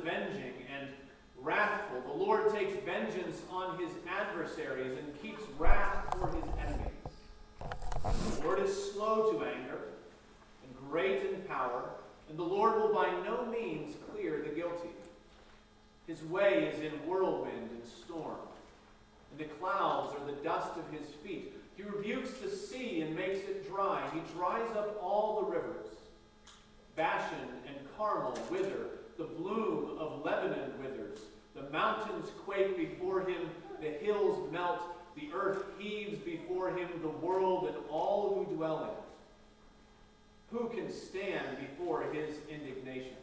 avenging and wrathful. The Lord takes vengeance on his adversaries and keeps wrath for his enemies. The Lord is slow to anger and great in power, and the Lord will by no means clear the guilty. His way is in whirlwind and storm, and the clouds are the dust of his feet. He rebukes the sea and makes it dry. He dries up all the rivers. Bashan and Carmel wither, the bloom of Lebanon withers. The mountains quake before him, the hills melt, the earth heaves before him, the world and all who dwell in it. Who can stand before his indignation?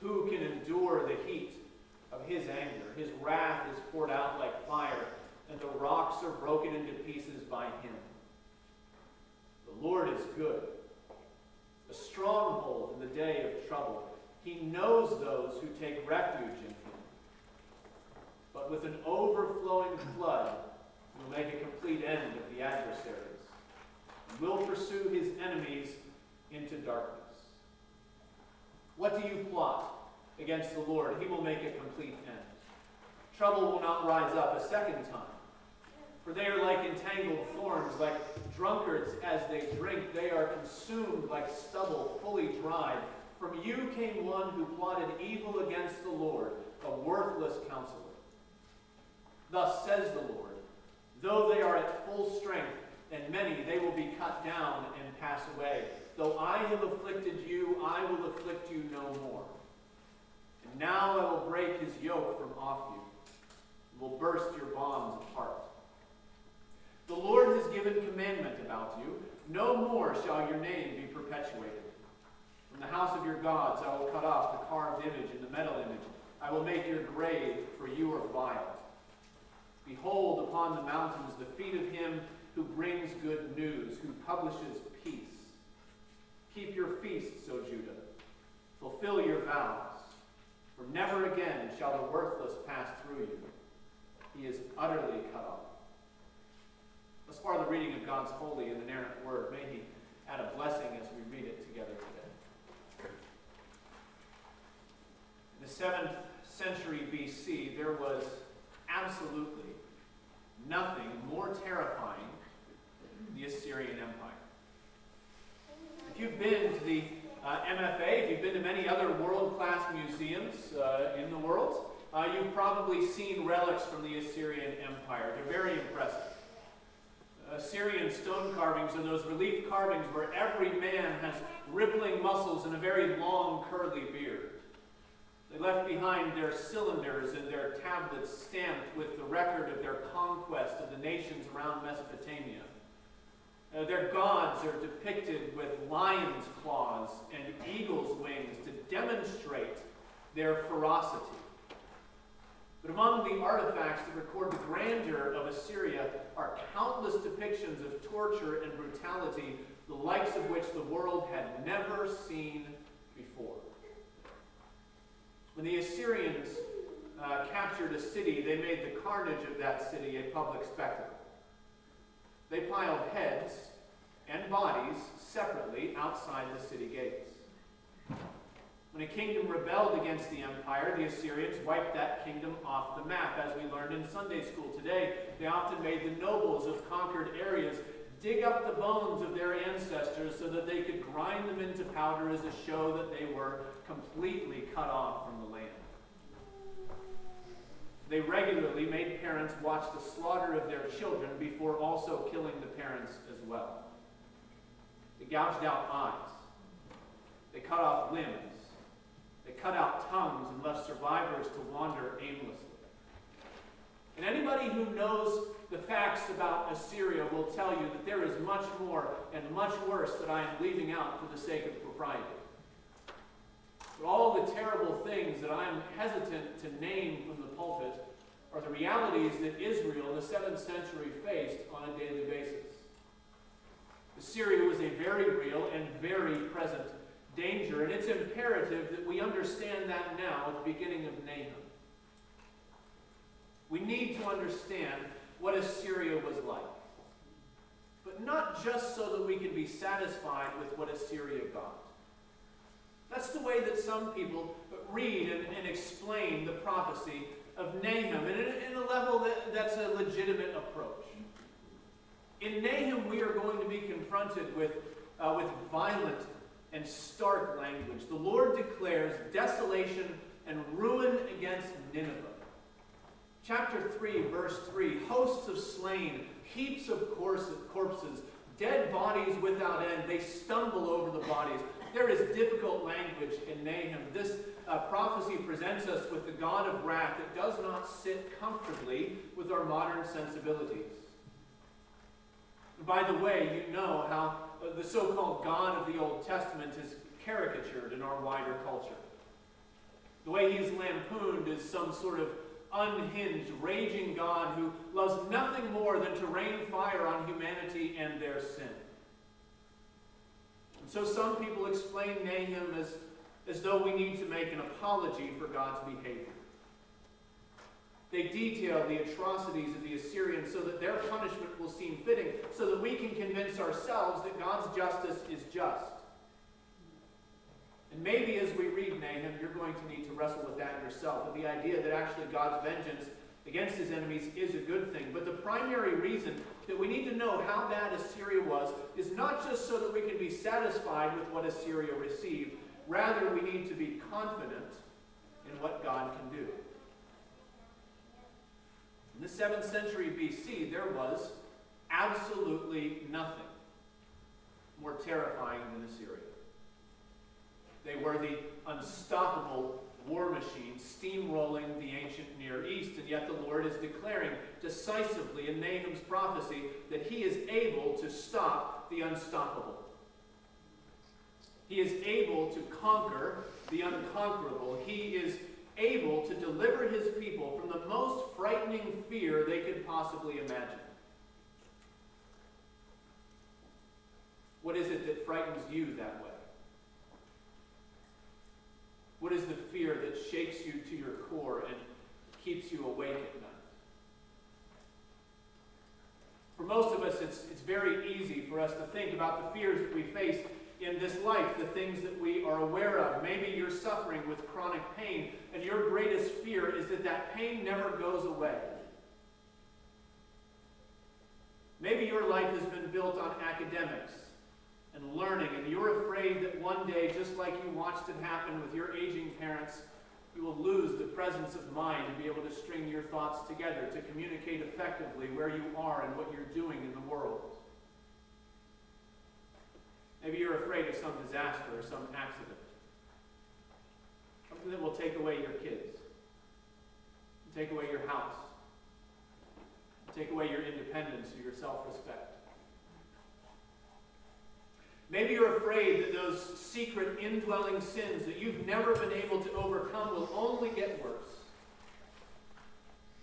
Who can endure the heat of his anger? His wrath is poured out like fire, and the rocks are broken into pieces by him. The Lord is good, a stronghold in the day of trouble. He knows those who take refuge in him. But with an overflowing flood, he will make a complete end of the adversaries. He will pursue his enemies into darkness. What do you plot against the Lord? He will make a complete end. Trouble will not rise up a second time. For they are like entangled thorns, like drunkards as they drink. They are consumed like stubble fully dried. From you came one who plotted evil against the Lord, a worthless counselor. Thus says the Lord, though they are at full strength, and many, they will be cut down and pass away. Though I have afflicted you, I will afflict you no more. And now I will break his yoke from off you, and will burst your bonds apart. The Lord has given commandment about you. No more shall your name be perpetuated. The house of your gods I will cut off the carved image and the metal image. I will make your grave, for you are vile. Behold upon the mountains the feet of him who brings good news, who publishes peace. Keep your feasts, O Judah. Fulfill your vows. For never again shall the worthless pass through you. He is utterly cut off. Thus far, the reading of God's holy and inerrant word. May He add a blessing as we read it together today. In the 7th century BC, there was absolutely nothing more terrifying than the Assyrian Empire. If you've been to the uh, MFA, if you've been to many other world class museums uh, in the world, uh, you've probably seen relics from the Assyrian Empire. They're very impressive. Assyrian stone carvings and those relief carvings where every man has rippling muscles and a very long curly beard. They left behind their cylinders and their tablets stamped with the record of their conquest of the nations around Mesopotamia. Uh, their gods are depicted with lion's claws and eagle's wings to demonstrate their ferocity. But among the artifacts that record the grandeur of Assyria are countless depictions of torture and brutality, the likes of which the world had never seen before. When the Assyrians uh, captured a city, they made the carnage of that city a public spectacle. They piled heads and bodies separately outside the city gates. When a kingdom rebelled against the empire, the Assyrians wiped that kingdom off the map. As we learned in Sunday school today, they often made the nobles of conquered areas dig up the bones of their ancestors so that they could grind them into powder as a show that they were completely cut off from the land. They regularly made parents watch the slaughter of their children before also killing the parents as well. They gouged out eyes. They cut off limbs. They cut out tongues and left survivors to wander aimlessly. And anybody who knows the facts about Assyria will tell you that there is much more and much worse that I am leaving out for the sake of propriety. But all the terrible things that I am hesitant to name from the pulpit are the realities that Israel in the 7th century faced on a daily basis. Assyria was a very real and very present danger, and it's imperative that we understand that now at the beginning of Nahum. We need to understand what Assyria was like. But not just so that we can be satisfied with what Assyria got. That's the way that some people read and, and explain the prophecy of Nahum in, in a level that, that's a legitimate approach. In Nahum, we are going to be confronted with, uh, with violent and stark language. The Lord declares desolation and ruin against Nineveh. Chapter 3, verse 3 hosts of slain, heaps of corpses, dead bodies without end. They stumble over the bodies. There is difficult language in Nahum. This uh, prophecy presents us with the God of wrath that does not sit comfortably with our modern sensibilities. By the way, you know how uh, the so called God of the Old Testament is caricatured in our wider culture. The way he's lampooned is some sort of unhinged, raging God who loves nothing more than to rain fire on humanity and their sin. So some people explain Nahum as, as though we need to make an apology for God's behavior. They detail the atrocities of the Assyrians so that their punishment will seem fitting, so that we can convince ourselves that God's justice is just. And maybe as we read Nahum, you're going to need to wrestle with that yourself, with the idea that actually God's vengeance against his enemies is a good thing. But the primary reason that we need to know how bad Assyria was is not just so that we can be satisfied with what Assyria received, rather, we need to be confident in what God can do. In the 7th century BC, there was absolutely nothing more terrifying than Assyria. They were the unstoppable war machine steamrolling the ancient Near East, and yet the Lord is declaring decisively in Nahum's prophecy that he is able to stop the unstoppable. He is able to conquer the unconquerable. He is able to deliver his people from the most frightening fear they could possibly imagine. What is it that frightens you that way? What is the fear that shakes you to your core and keeps you awake at night? For most of us, it's, it's very easy for us to think about the fears that we face in this life, the things that we are aware of. Maybe you're suffering with chronic pain, and your greatest fear is that that pain never goes away. Maybe your life has been built on academics and learning, and you're afraid that one day, just like you watched it happen with your aging parents, you will lose the presence of mind to be able to string your thoughts together, to communicate effectively where you are and what you're doing in the world. Maybe you're afraid of some disaster or some accident. Something that will take away your kids, take away your house, take away your independence or your self respect. Maybe you're afraid that those secret indwelling sins that you've never been able to overcome will only get worse.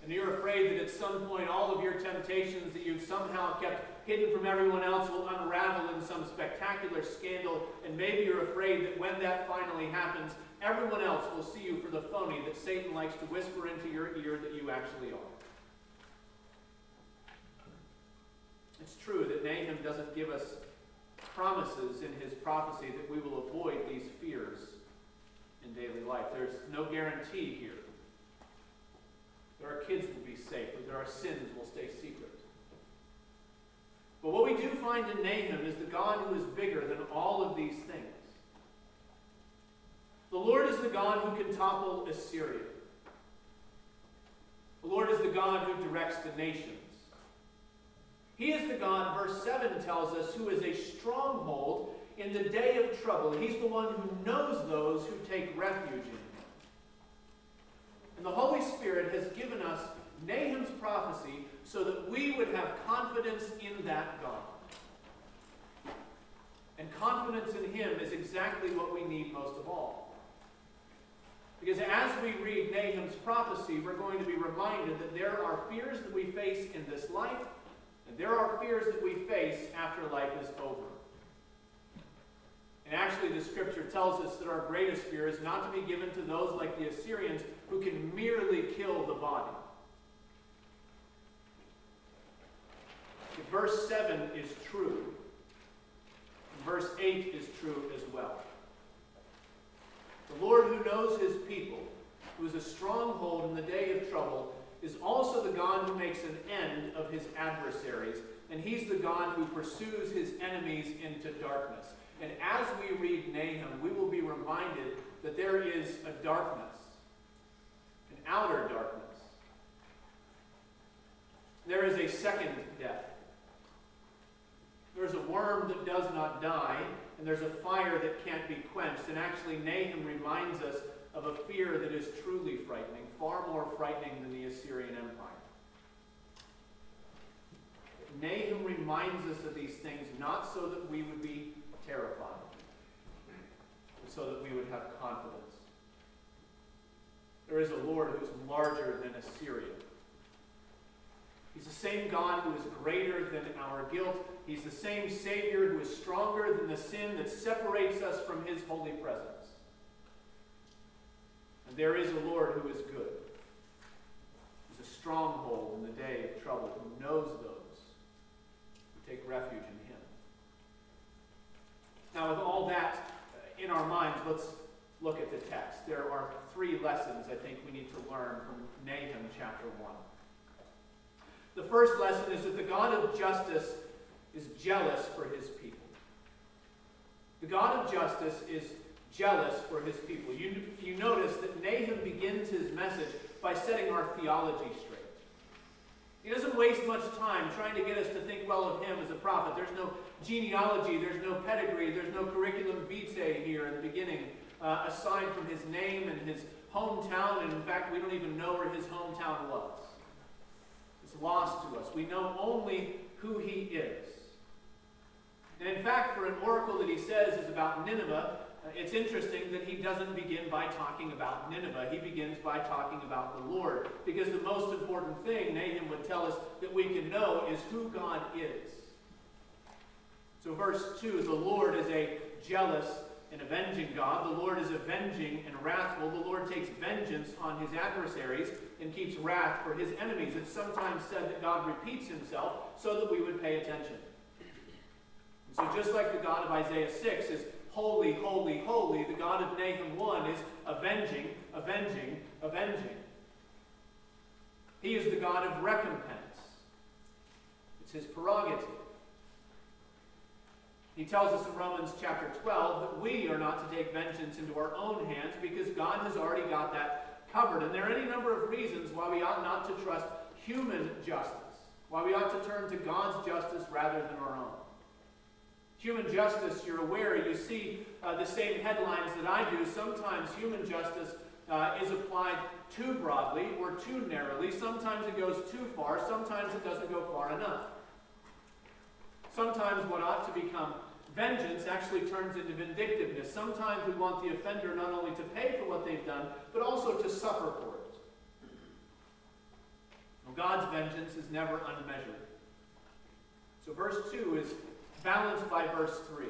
And you're afraid that at some point all of your temptations that you've somehow kept hidden from everyone else will unravel in some spectacular scandal. And maybe you're afraid that when that finally happens, everyone else will see you for the phony that Satan likes to whisper into your ear that you actually are. It's true that Nahum doesn't give us promises in his prophecy that we will avoid these fears in daily life. There's no guarantee here. That our kids will be safe, or that our sins will stay secret. But what we do find in Nahum is the God who is bigger than all of these things. The Lord is the God who can topple Assyria. The Lord is the God who directs the nations. He is the God, verse 7 tells us, who is a stronghold in the day of trouble. He's the one who knows those who take refuge in him. And the Holy Spirit has given us Nahum's prophecy so that we would have confidence in that God. And confidence in Him is exactly what we need most of all. Because as we read Nahum's prophecy, we're going to be reminded that there are fears that we face in this life and there are fears that we face after life is over. And actually, the scripture tells us that our greatest fear is not to be given to those like the Assyrians who can merely kill the body. Verse 7 is true, verse 8 is true as well. The Lord who knows his people, who is a stronghold in the day of trouble, is also the God who makes an end of his adversaries, and he's the God who pursues his enemies into darkness. And as we read Nahum, we will be reminded that there is a darkness, an outer darkness. There is a second death. There's a worm that does not die, and there's a fire that can't be quenched. And actually, Nahum reminds us of a fear that is truly frightening, far more frightening than the Assyrian Empire. Nahum reminds us of these things not so that we would be terrified, but so that we would have confidence. There is a Lord who is larger than Assyria. He's the same God who is greater than our guilt. He's the same Savior who is stronger than the sin that separates us from His holy there is a Lord who is good. He's a stronghold in the day of trouble, who knows those who take refuge in Him. Now, with all that uh, in our minds, let's look at the text. There are three lessons I think we need to learn from Nahum chapter 1. The first lesson is that the God of justice is jealous for his people. The God of justice is jealous for his people. You, you notice that Nahum begins his message by setting our theology straight. He doesn't waste much time trying to get us to think well of him as a prophet. There's no genealogy, there's no pedigree, there's no curriculum vitae here in the beginning, uh, aside from his name and his hometown. And in fact, we don't even know where his hometown was. It's lost to us. We know only who he is. And in fact, for an oracle that he says is about Nineveh, it's interesting that he doesn't begin by talking about Nineveh. He begins by talking about the Lord. Because the most important thing Nahum would tell us that we can know is who God is. So, verse 2 the Lord is a jealous and avenging God. The Lord is avenging and wrathful. The Lord takes vengeance on his adversaries and keeps wrath for his enemies. It's sometimes said that God repeats himself so that we would pay attention. And so, just like the God of Isaiah 6 is holy, holy, holy, the God of Nahum 1 is avenging, avenging, avenging. He is the God of recompense, it's his prerogative. He tells us in Romans chapter 12 that we are not to take vengeance into our own hands because God has already got that covered. And there are any number of reasons why we ought not to trust human justice, why we ought to turn to God's justice rather than our own. Human justice, you're aware, you see uh, the same headlines that I do. Sometimes human justice uh, is applied too broadly or too narrowly. Sometimes it goes too far. Sometimes it doesn't go far enough. Sometimes what ought to become vengeance actually turns into vindictiveness. Sometimes we want the offender not only to pay for what they've done, but also to suffer for it. Well, God's vengeance is never unmeasured. So verse 2 is balanced by verse 3.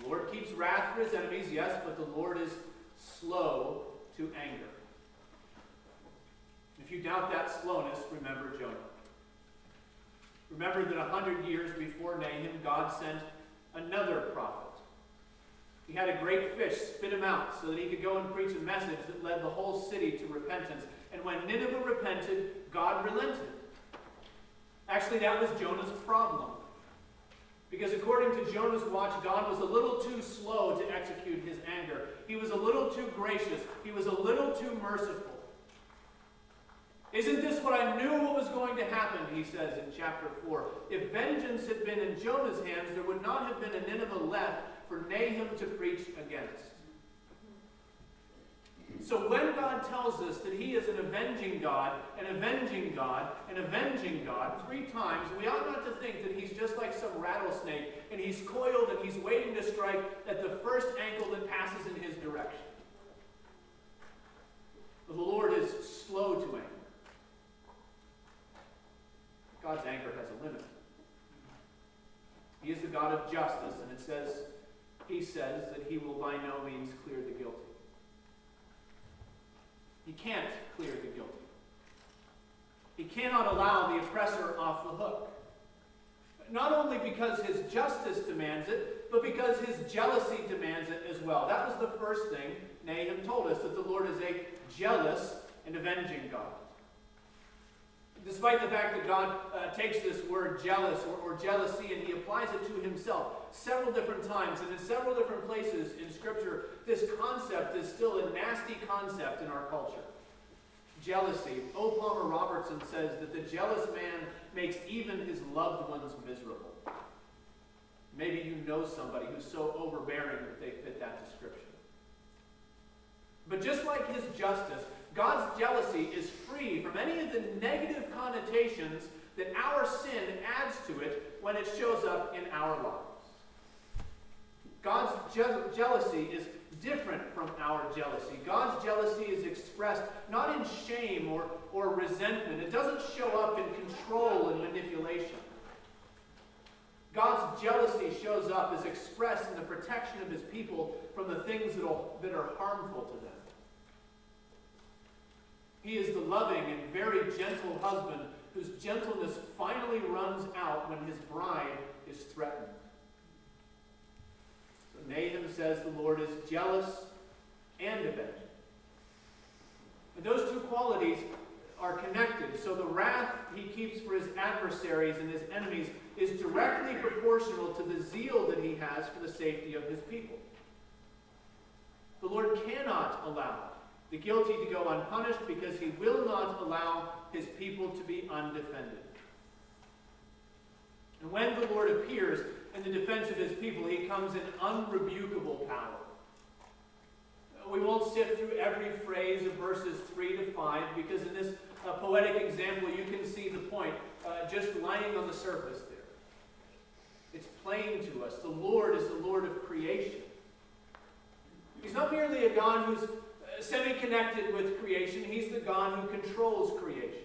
The Lord keeps wrath for his enemies, yes, but the Lord is slow to anger. If you doubt that slowness, remember Jonah. Remember that a hundred years before Nahum, God sent another prophet. He had a great fish spit him out so that he could go and preach a message that led the whole city to repentance. And when Nineveh repented, God relented. Actually, that was Jonah's problem. Because according to Jonah's watch, God was a little too slow to execute his anger. He was a little too gracious. He was a little too merciful. Isn't this what I knew what was going to happen? He says in chapter 4. If vengeance had been in Jonah's hands, there would not have been a Nineveh left for Nahum to preach against. So when God tells us that He is an avenging God, an avenging God, an avenging God, three times, we ought not to think that He's just like some rattlesnake and He's coiled and He's waiting to strike at the first ankle that passes in His direction. the Lord is slow to anger. God's anger has a limit. He is the God of justice, and it says, he says that he will by no means clear the guilty. He can't clear the guilty. He cannot allow the oppressor off the hook. not only because his justice demands it, but because his jealousy demands it as well. That was the first thing Nahum told us that the Lord is a jealous and avenging God. Despite the fact that God uh, takes this word jealous or, or jealousy and he applies it to himself several different times and in several different places in Scripture, this concept is still a nasty concept in our culture. Jealousy. O. Palmer Robertson says that the jealous man makes even his loved ones miserable. Maybe you know somebody who's so overbearing that they fit that description. But just like his justice, God's jealousy is free from any of the negative connotations that our sin adds to it when it shows up in our lives. God's je- jealousy is different from our jealousy. God's jealousy is expressed not in shame or, or resentment, it doesn't show up in control and manipulation. God's jealousy shows up as expressed in the protection of his people from the things that are, that are harmful to them. He is the loving and very gentle husband whose gentleness finally runs out when his bride is threatened. Nahum says the Lord is jealous and avenging. And those two qualities are connected. So the wrath he keeps for his adversaries and his enemies is directly proportional to the zeal that he has for the safety of his people. The Lord cannot allow the guilty to go unpunished because he will not allow his people to be undefended. And when the Lord appears in the defense of his people, he comes in unrebukable power. We won't sift through every phrase of verses 3 to 5 because in this uh, poetic example you can see the point uh, just lying on the surface there. It's plain to us. The Lord is the Lord of creation. He's not merely a God who's semi connected with creation, he's the God who controls creation.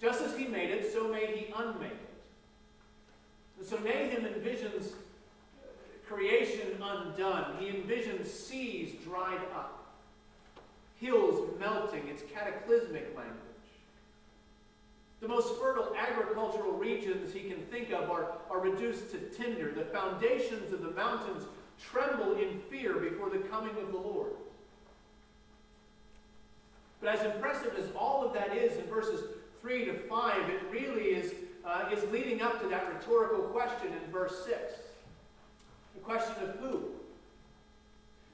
Just as he made it, so may he unmake it. So Nahum envisions creation undone. He envisions seas dried up, hills melting. It's cataclysmic language. The most fertile agricultural regions he can think of are, are reduced to tinder. The foundations of the mountains tremble in fear before the coming of the Lord. But as impressive as all of that is in verses 3 to 5, it really is, uh, is leading up to that rhetorical question in verse 6. The question of who?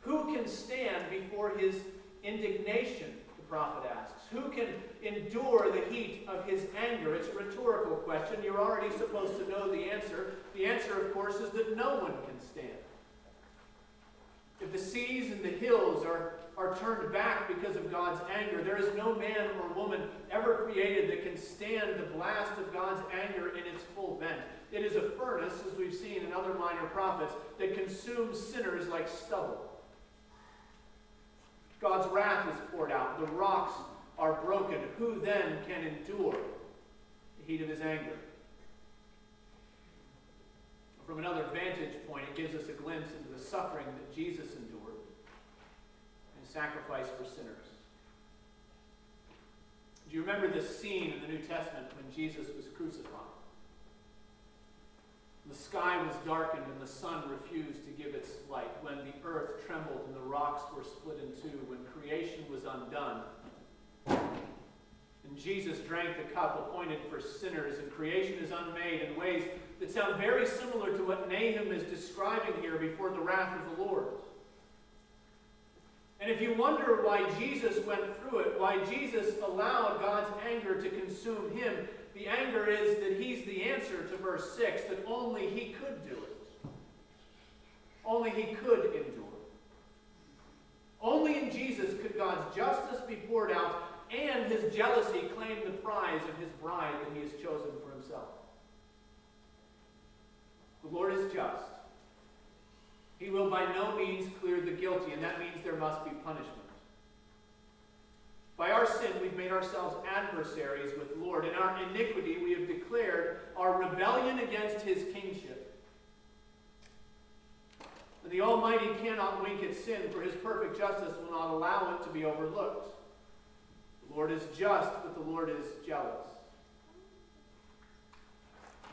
Who can stand before his indignation, the prophet asks? Who can endure the heat of his anger? It's a rhetorical question. You're already supposed to know the answer. The answer, of course, is that no one can stand. If the seas and the hills are are turned back because of God's anger. There is no man or woman ever created that can stand the blast of God's anger in its full vent. It is a furnace, as we've seen in other minor prophets, that consumes sinners like stubble. God's wrath is poured out. The rocks are broken. Who then can endure the heat of his anger? From another vantage point, it gives us a glimpse into the suffering that Jesus endured sacrifice for sinners. Do you remember this scene in the New Testament when Jesus was crucified? The sky was darkened and the sun refused to give its light. When the earth trembled and the rocks were split in two. When creation was undone. And Jesus drank the cup appointed for sinners, and creation is unmade in ways that sound very similar to what Nahum is describing here before the wrath of the Lord. And if you wonder why Jesus went through it, why Jesus allowed God's anger to consume him, the anger is that he's the answer to verse 6 that only he could do it. Only he could endure. Only in Jesus could God's justice be poured out and his jealousy claim the prize of his bride that he has chosen for himself. The Lord is just. He will by no means clear the guilty, and that means there must be punishment. By our sin, we've made ourselves adversaries with the Lord. In our iniquity, we have declared our rebellion against his kingship. And the Almighty cannot wink at sin, for his perfect justice will not allow it to be overlooked. The Lord is just, but the Lord is jealous.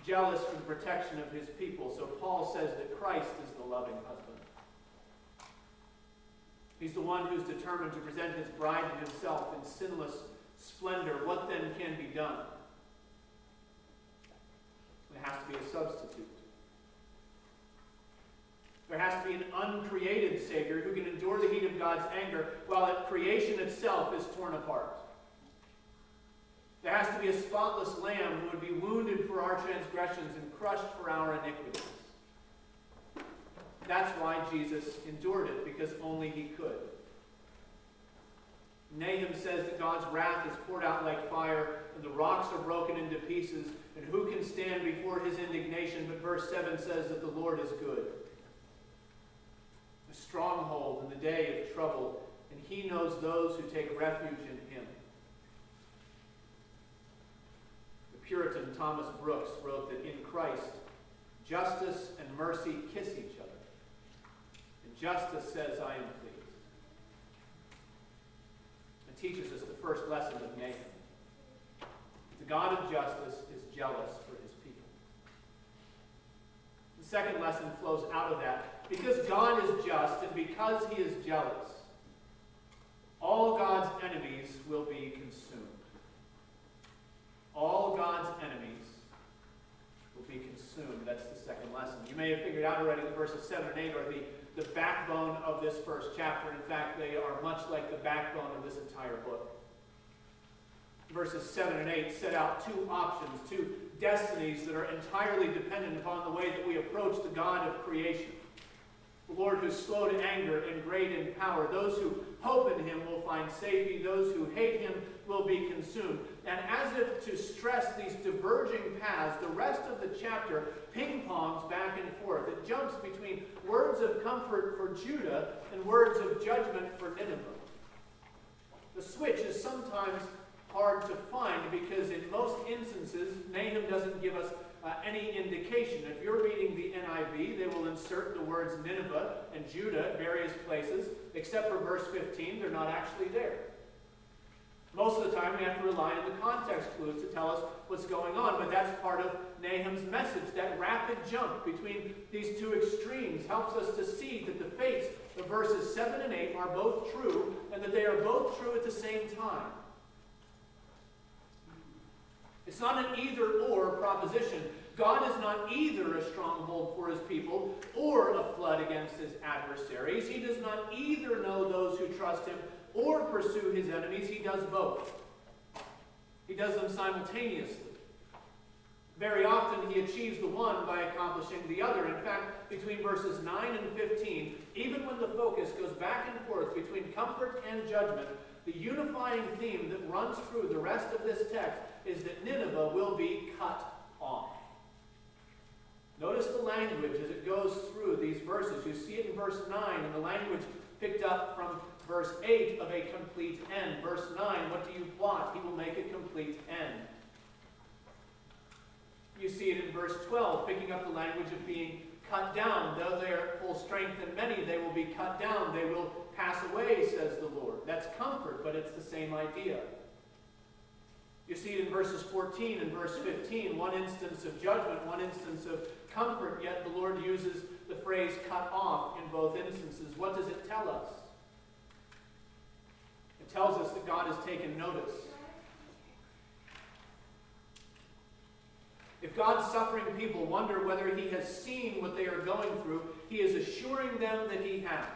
Jealous for the protection of his people. So Paul says that Christ is the loving husband. He's the one who's determined to present his bride to himself in sinless splendor. What then can be done? There has to be a substitute. There has to be an uncreated Savior who can endure the heat of God's anger while creation itself is torn apart. There has to be a spotless lamb who would be wounded for our transgressions and crushed for our iniquities. That's why Jesus endured it, because only he could. Nahum says that God's wrath is poured out like fire, and the rocks are broken into pieces, and who can stand before his indignation? But verse 7 says that the Lord is good. A stronghold in the day of trouble, and he knows those who take refuge in him. Puritan Thomas Brooks wrote that in Christ, justice and mercy kiss each other. And justice says, I am pleased. It teaches us the first lesson of Nahum. The God of justice is jealous for his people. The second lesson flows out of that. Because God is just and because he is jealous, all God's enemies will be consumed all God's enemies will be consumed. That's the second lesson. You may have figured out already that verses 7 and 8 are the, the backbone of this first chapter. In fact, they are much like the backbone of this entire book. Verses 7 and 8 set out two options, two destinies that are entirely dependent upon the way that we approach the God of creation. The Lord who's slow to anger and great in power. Those who hope in him will find safety. Those who hate him will be consumed. And as if to stress these diverging paths, the rest of the chapter ping pongs back and forth. It jumps between words of comfort for Judah and words of judgment for Nineveh. The switch is sometimes hard to find because in most instances, Nahum doesn't give us uh, any indication. If you're reading the NIV, they will insert the words Nineveh and Judah at various places, except for verse 15, they're not actually there. Most of the time, we have to rely on the context clues to tell us what's going on, but that's part of Nahum's message. That rapid jump between these two extremes helps us to see that the fates of verses 7 and 8 are both true, and that they are both true at the same time. It's not an either or proposition. God is not either a stronghold for his people or a flood against his adversaries. He does not either know those who trust him or pursue his enemies. He does both. He does them simultaneously. Very often he achieves the one by accomplishing the other. In fact, between verses 9 and 15, even when the focus goes back and forth between comfort and judgment, the unifying theme that runs through the rest of this text is that Nineveh will be cut off. Notice the language as it goes through these verses. You see it in verse 9, and the language picked up from verse 8 of a complete end. Verse 9, what do you plot? He will make a complete end. You see it in verse 12, picking up the language of being cut down. Though they are full strength and many, they will be cut down. They will pass away, says the Lord. That's comfort, but it's the same idea. You see it in verses 14 and verse 15, one instance of judgment, one instance of comfort, yet the Lord uses the phrase cut off in both instances. What does it tell us? Tells us that God has taken notice. If God's suffering people wonder whether He has seen what they are going through, He is assuring them that He has.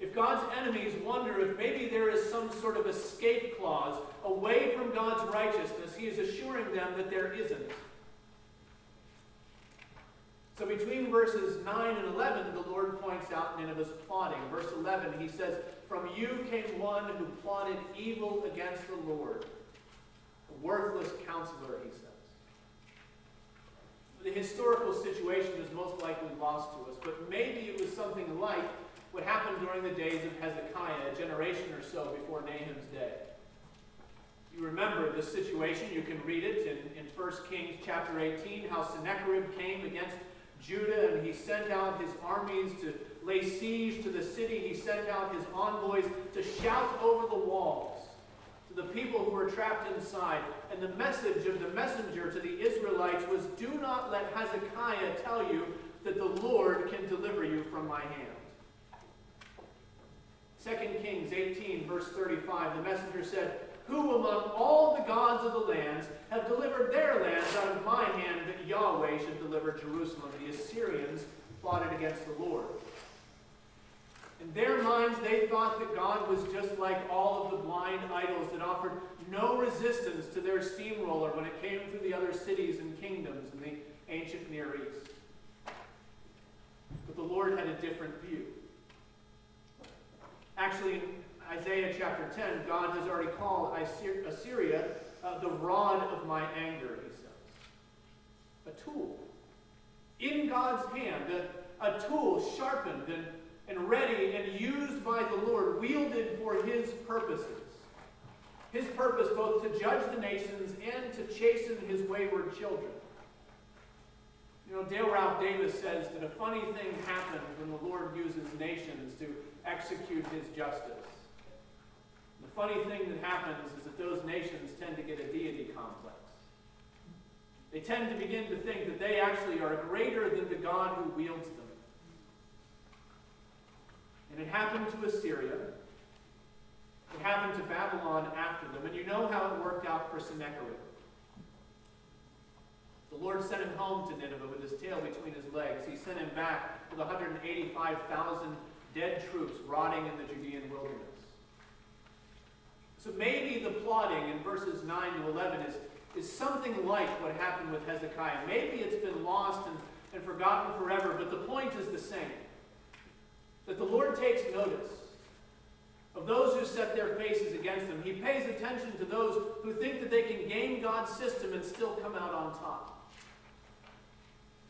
If God's enemies wonder if maybe there is some sort of escape clause away from God's righteousness, He is assuring them that there isn't. So between verses 9 and 11, the Lord points out Nineveh's plotting. Verse 11, he says, From you came one who plotted evil against the Lord. A worthless counselor, he says. The historical situation is most likely lost to us, but maybe it was something like what happened during the days of Hezekiah, a generation or so before Nahum's day. You remember this situation, you can read it in, in 1 Kings chapter 18, how Sennacherib came against Judah, and he sent out his armies to lay siege to the city. He sent out his envoys to shout over the walls to the people who were trapped inside. And the message of the messenger to the Israelites was Do not let Hezekiah tell you that the Lord can deliver you from my hand. 2 Kings 18, verse 35, the messenger said, Who among all the gods of the lands have delivered their lands out of my hand that Yahweh should deliver Jerusalem? The Assyrians plotted against the Lord. In their minds, they thought that God was just like all of the blind idols that offered no resistance to their steamroller when it came through the other cities and kingdoms in the ancient Near East. But the Lord had a different view. Actually, Isaiah chapter 10, God has already called Assyria uh, the rod of my anger, he says. A tool. In God's hand, a, a tool sharpened and and ready and used by the Lord, wielded for his purposes. His purpose both to judge the nations and to chasten his wayward children. You know, Dale Ralph Davis says that a funny thing happens when the Lord uses nations to execute his justice. The funny thing that happens is that those nations tend to get a deity complex. They tend to begin to think that they actually are greater than the God who wields them. And it happened to Assyria. It happened to Babylon after them. And you know how it worked out for Sennacherib. The Lord sent him home to Nineveh with his tail between his legs. He sent him back with 185,000 dead troops rotting in the Judean wilderness. So maybe the plotting in verses 9 to 11 is, is something like what happened with Hezekiah. Maybe it's been lost and, and forgotten forever, but the point is the same that the Lord takes notice of those who set their faces against him. He pays attention to those who think that they can game God's system and still come out on top.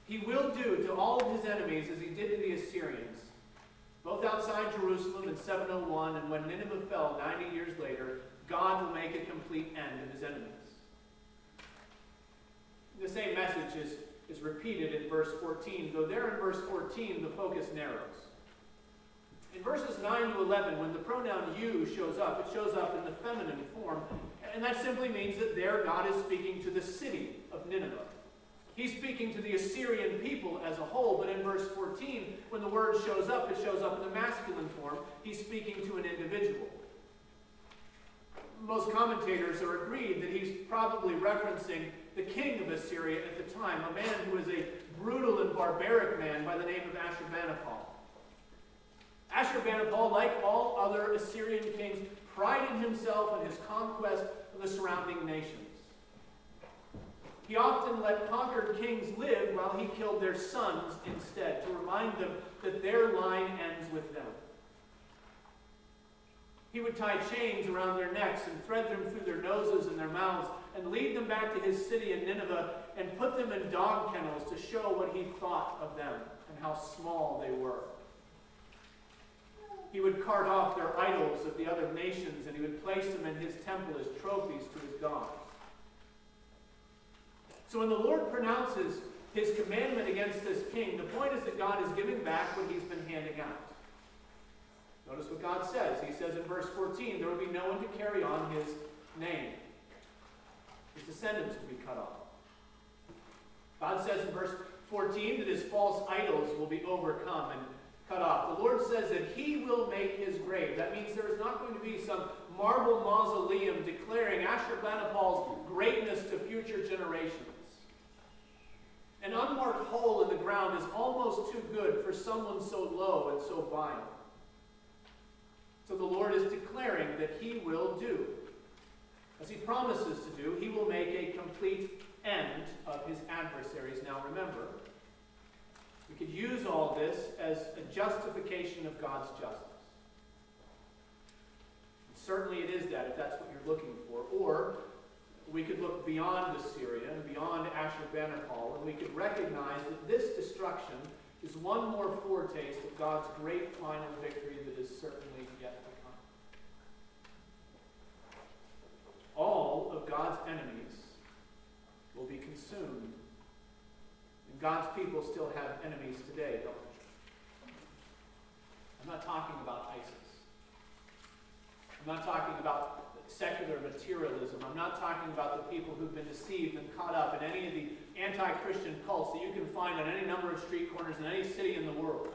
He will do to all of his enemies as he did to the Assyrians, both outside Jerusalem in 701 and when Nineveh fell 90 years later, God will make a complete end of his enemies. The same message is, is repeated in verse 14, though there in verse 14 the focus narrows. In verses 9 to 11, when the pronoun you shows up, it shows up in the feminine form. And that simply means that there God is speaking to the city of Nineveh. He's speaking to the Assyrian people as a whole, but in verse 14, when the word shows up, it shows up in the masculine form. He's speaking to an individual. Most commentators are agreed that he's probably referencing the king of Assyria at the time, a man who was a brutal and barbaric man by the name of Ashurbanipal. Ashurbanipal, like all other Assyrian kings, prided himself in his conquest of the surrounding nations. He often let conquered kings live while he killed their sons instead, to remind them that their line ends with them. He would tie chains around their necks and thread them through their noses and their mouths and lead them back to his city in Nineveh and put them in dog kennels to show what he thought of them and how small they were. He would cart off their idols of the other nations and he would place them in his temple as trophies to his gods. So when the Lord pronounces his commandment against this king, the point is that God is giving back what he's been handing out. Notice what God says. He says in verse 14, there will be no one to carry on his name. His descendants will be cut off. God says in verse 14 that his false idols will be overcome and cut off. The Lord says that he will make his grave. That means there is not going to be some marble mausoleum declaring Ashurbanipal's greatness to future generations. An unmarked hole in the ground is almost too good for someone so low and so vile. So the Lord is declaring that he will do. As he promises to do, he will make a complete end of his adversaries. Now remember, we could use all this as a justification of God's justice. And certainly it is that, if that's what you're looking for. Or we could look beyond Assyria and beyond Ashurbanipal, and we could recognize that this destruction is one more foretaste of God's great final victory that is certainly yet to come. All of God's enemies will be consumed and God's people still have enemies today, don't they? I'm not talking about ISIS. I'm not talking about secular materialism. I'm not talking about the people who've been deceived and caught up in any of the anti Christian cults that you can find on any number of street corners in any city in the world.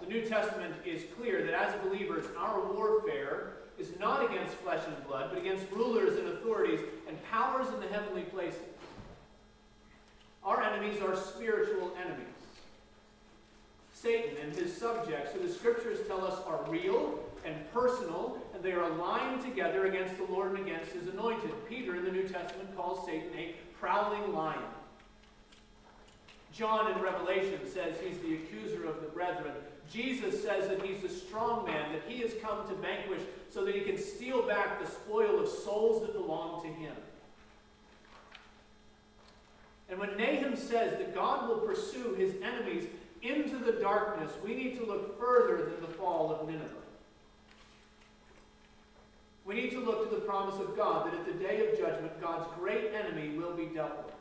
The New Testament is clear that as believers, our warfare is not against flesh and blood, but against rulers and authorities and powers in the heavenly places. Our enemies are spiritual enemies. Satan and his subjects, who the scriptures tell us are real and personal, they are aligned together against the Lord and against his anointed. Peter in the New Testament calls Satan a prowling lion. John in Revelation says he's the accuser of the brethren. Jesus says that he's the strong man, that he has come to vanquish so that he can steal back the spoil of souls that belong to him. And when Nahum says that God will pursue his enemies into the darkness, we need to look further than the fall of Nineveh. We need to look to the promise of God that at the day of judgment, God's great enemy will be dealt with.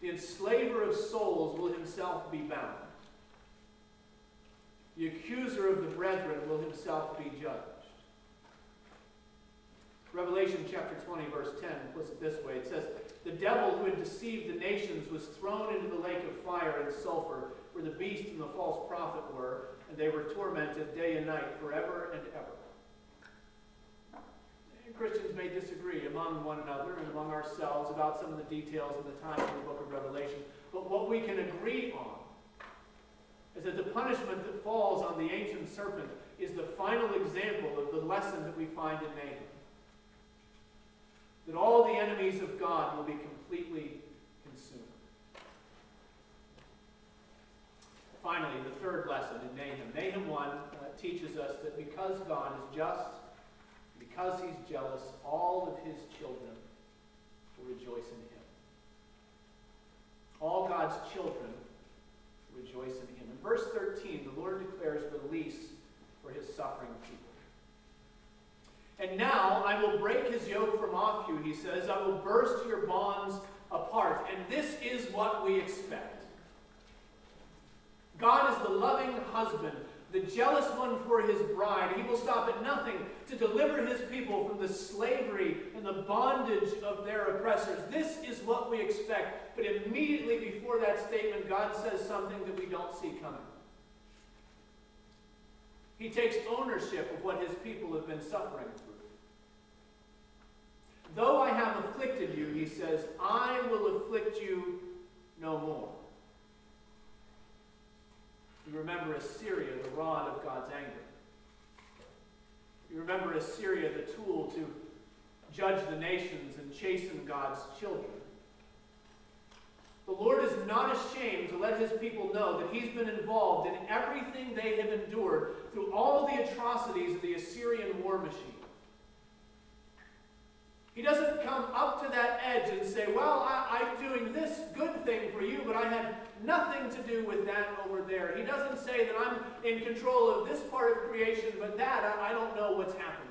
The enslaver of souls will himself be bound. The accuser of the brethren will himself be judged. Revelation chapter 20, verse 10 puts it this way it says, The devil who had deceived the nations was thrown into the lake of fire and sulfur, where the beast and the false prophet were, and they were tormented day and night forever and ever. Christians may disagree among one another and among ourselves about some of the details of the time of the book of Revelation, but what we can agree on is that the punishment that falls on the ancient serpent is the final example of the lesson that we find in Nahum. That all the enemies of God will be completely consumed. Finally, the third lesson in Nahum. Nahum 1 uh, teaches us that because God is just, because he's jealous, all of his children will rejoice in him. All God's children rejoice in him. In verse 13, the Lord declares release for his suffering people. And now I will break his yoke from off you, he says. I will burst your bonds apart. And this is what we expect. God is the loving husband the jealous one for his bride. He will stop at nothing to deliver his people from the slavery and the bondage of their oppressors. This is what we expect. But immediately before that statement, God says something that we don't see coming. He takes ownership of what his people have been suffering through. Though I have afflicted you, he says, I will afflict you no more. You remember Assyria, the rod of God's anger. You remember Assyria, the tool to judge the nations and chasten God's children. The Lord is not ashamed to let his people know that he's been involved in everything they have endured through all the atrocities of the Assyrian war machine. He doesn't come up to that edge and say, Well, I, am doing this good thing for you, but I had nothing to do with that over there. He doesn't say that I'm in control of this part of creation, but that I, I don't know what's happening.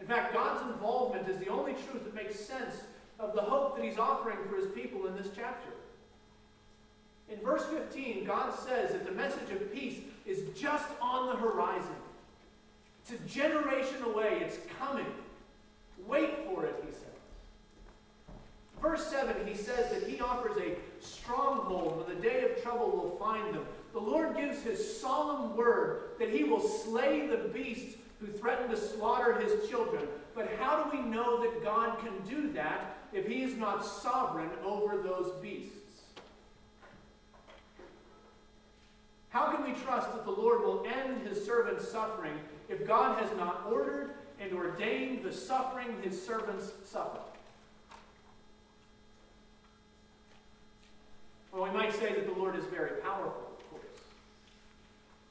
In fact, God's involvement is the only truth that makes sense of the hope that He's offering for His people in this chapter. In verse 15, God says that the message of peace is just on the horizon. It's a generation away, it's coming. Wait for it, he says. Verse 7, he says that he offers a stronghold when the day of trouble will find them. The Lord gives his solemn word that he will slay the beasts who threaten to slaughter his children. But how do we know that God can do that if he is not sovereign over those beasts? How can we trust that the Lord will end his servant's suffering if God has not ordered and ordained the suffering his servants suffer. Well, we might say that the Lord is very powerful, of course.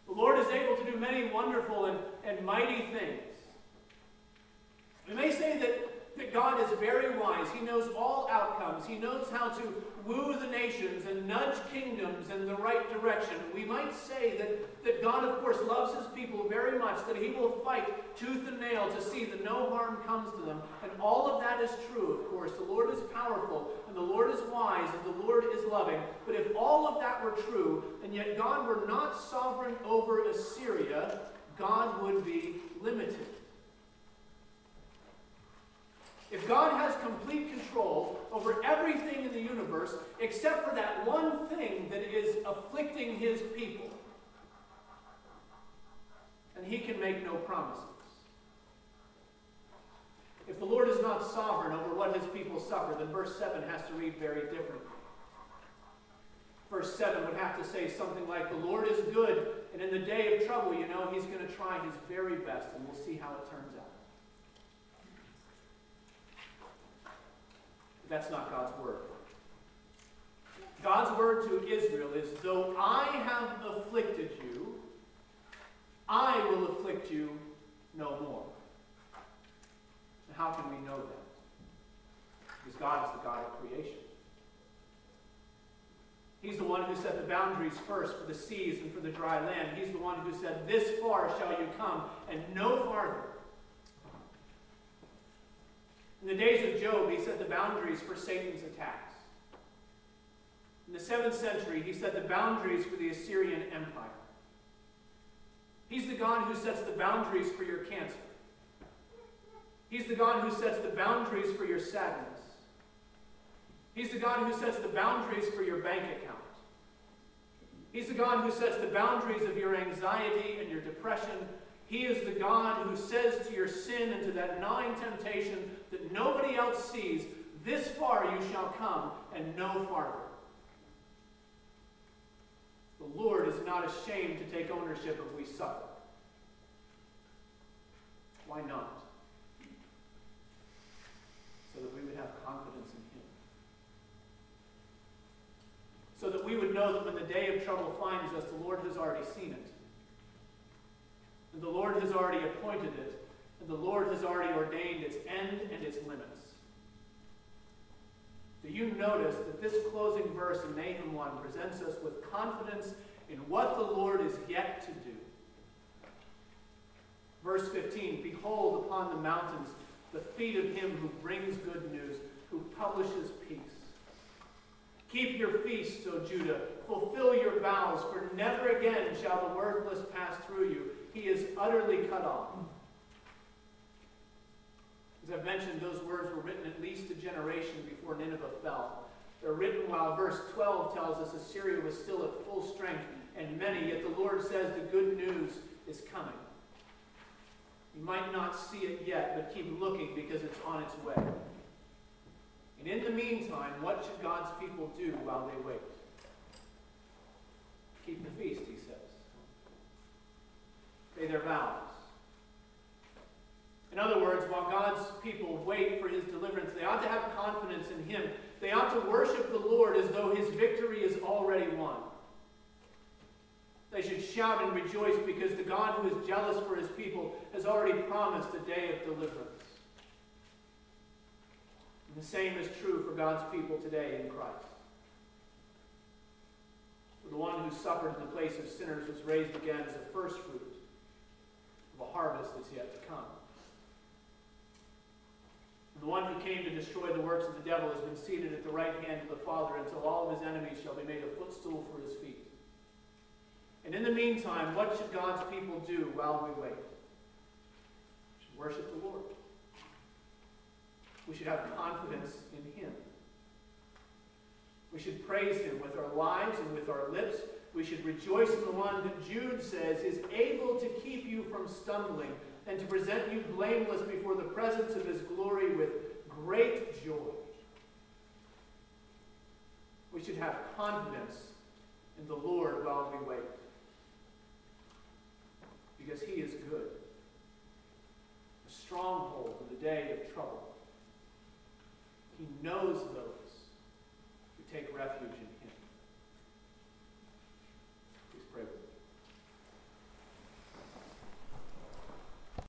The Lord is able to do many wonderful and, and mighty things. We may say that that God is very wise. He knows all outcomes. He knows how to woo the nations and nudge kingdoms in the right direction. We might say that, that God, of course, loves his people very much, that he will fight tooth and nail to see that no harm comes to them. And all of that is true, of course. The Lord is powerful, and the Lord is wise, and the Lord is loving. But if all of that were true, and yet God were not sovereign over Assyria, God would be limited. If God has complete control over everything in the universe except for that one thing that is afflicting his people, and he can make no promises. If the Lord is not sovereign over what his people suffer, then verse 7 has to read very differently. Verse 7 would have to say something like, The Lord is good, and in the day of trouble, you know, he's going to try his very best, and we'll see how it turns out. That's not God's word. God's word to Israel is, Though I have afflicted you, I will afflict you no more. And how can we know that? Because God is the God of creation. He's the one who set the boundaries first for the seas and for the dry land. He's the one who said, This far shall you come, and no farther. In the days of Job, he set the boundaries for Satan's attacks. In the 7th century, he set the boundaries for the Assyrian Empire. He's the God who sets the boundaries for your cancer. He's the God who sets the boundaries for your sadness. He's the God who sets the boundaries for your bank account. He's the God who sets the boundaries of your anxiety and your depression. He is the God who says to your sin and to that gnawing temptation that nobody else sees, This far you shall come, and no farther. The Lord is not ashamed to take ownership if we suffer. Why not? So that we would have confidence in Him. So that we would know that when the day of trouble finds us, the Lord has already seen it. And the Lord has already appointed it. And the Lord has already ordained its end and its limits. Do you notice that this closing verse in Nahum 1 presents us with confidence in what the Lord is yet to do? Verse 15 Behold upon the mountains the feet of him who brings good news, who publishes peace. Keep your feasts, O Judah. Fulfill your vows, for never again shall the worthless pass through you. He is utterly cut off. As I've mentioned, those words were written at least a generation before Nineveh fell. They're written while verse 12 tells us Assyria was still at full strength and many, yet the Lord says the good news is coming. You might not see it yet, but keep looking because it's on its way. And in the meantime, what should God's people do while they wait? Keep the feast, he says. Pay their vows. In other words, while God's people wait for his deliverance, they ought to have confidence in him. They ought to worship the Lord as though his victory is already won. They should shout and rejoice because the God who is jealous for his people has already promised a day of deliverance. And the same is true for God's people today in Christ. For the one who suffered in the place of sinners was raised again as a first fruit of a harvest that's yet to come. The one who came to destroy the works of the devil has been seated at the right hand of the Father until all of his enemies shall be made a footstool for his feet. And in the meantime, what should God's people do while we wait? We should worship the Lord. We should have confidence in Him. We should praise Him with our lives and with our lips. We should rejoice in the one that Jude says is able to keep you from stumbling and to present you blameless before the presence of His glory with great joy. We should have confidence in the Lord while we wait because he is good. A stronghold in the day of trouble. He knows those who take refuge in him.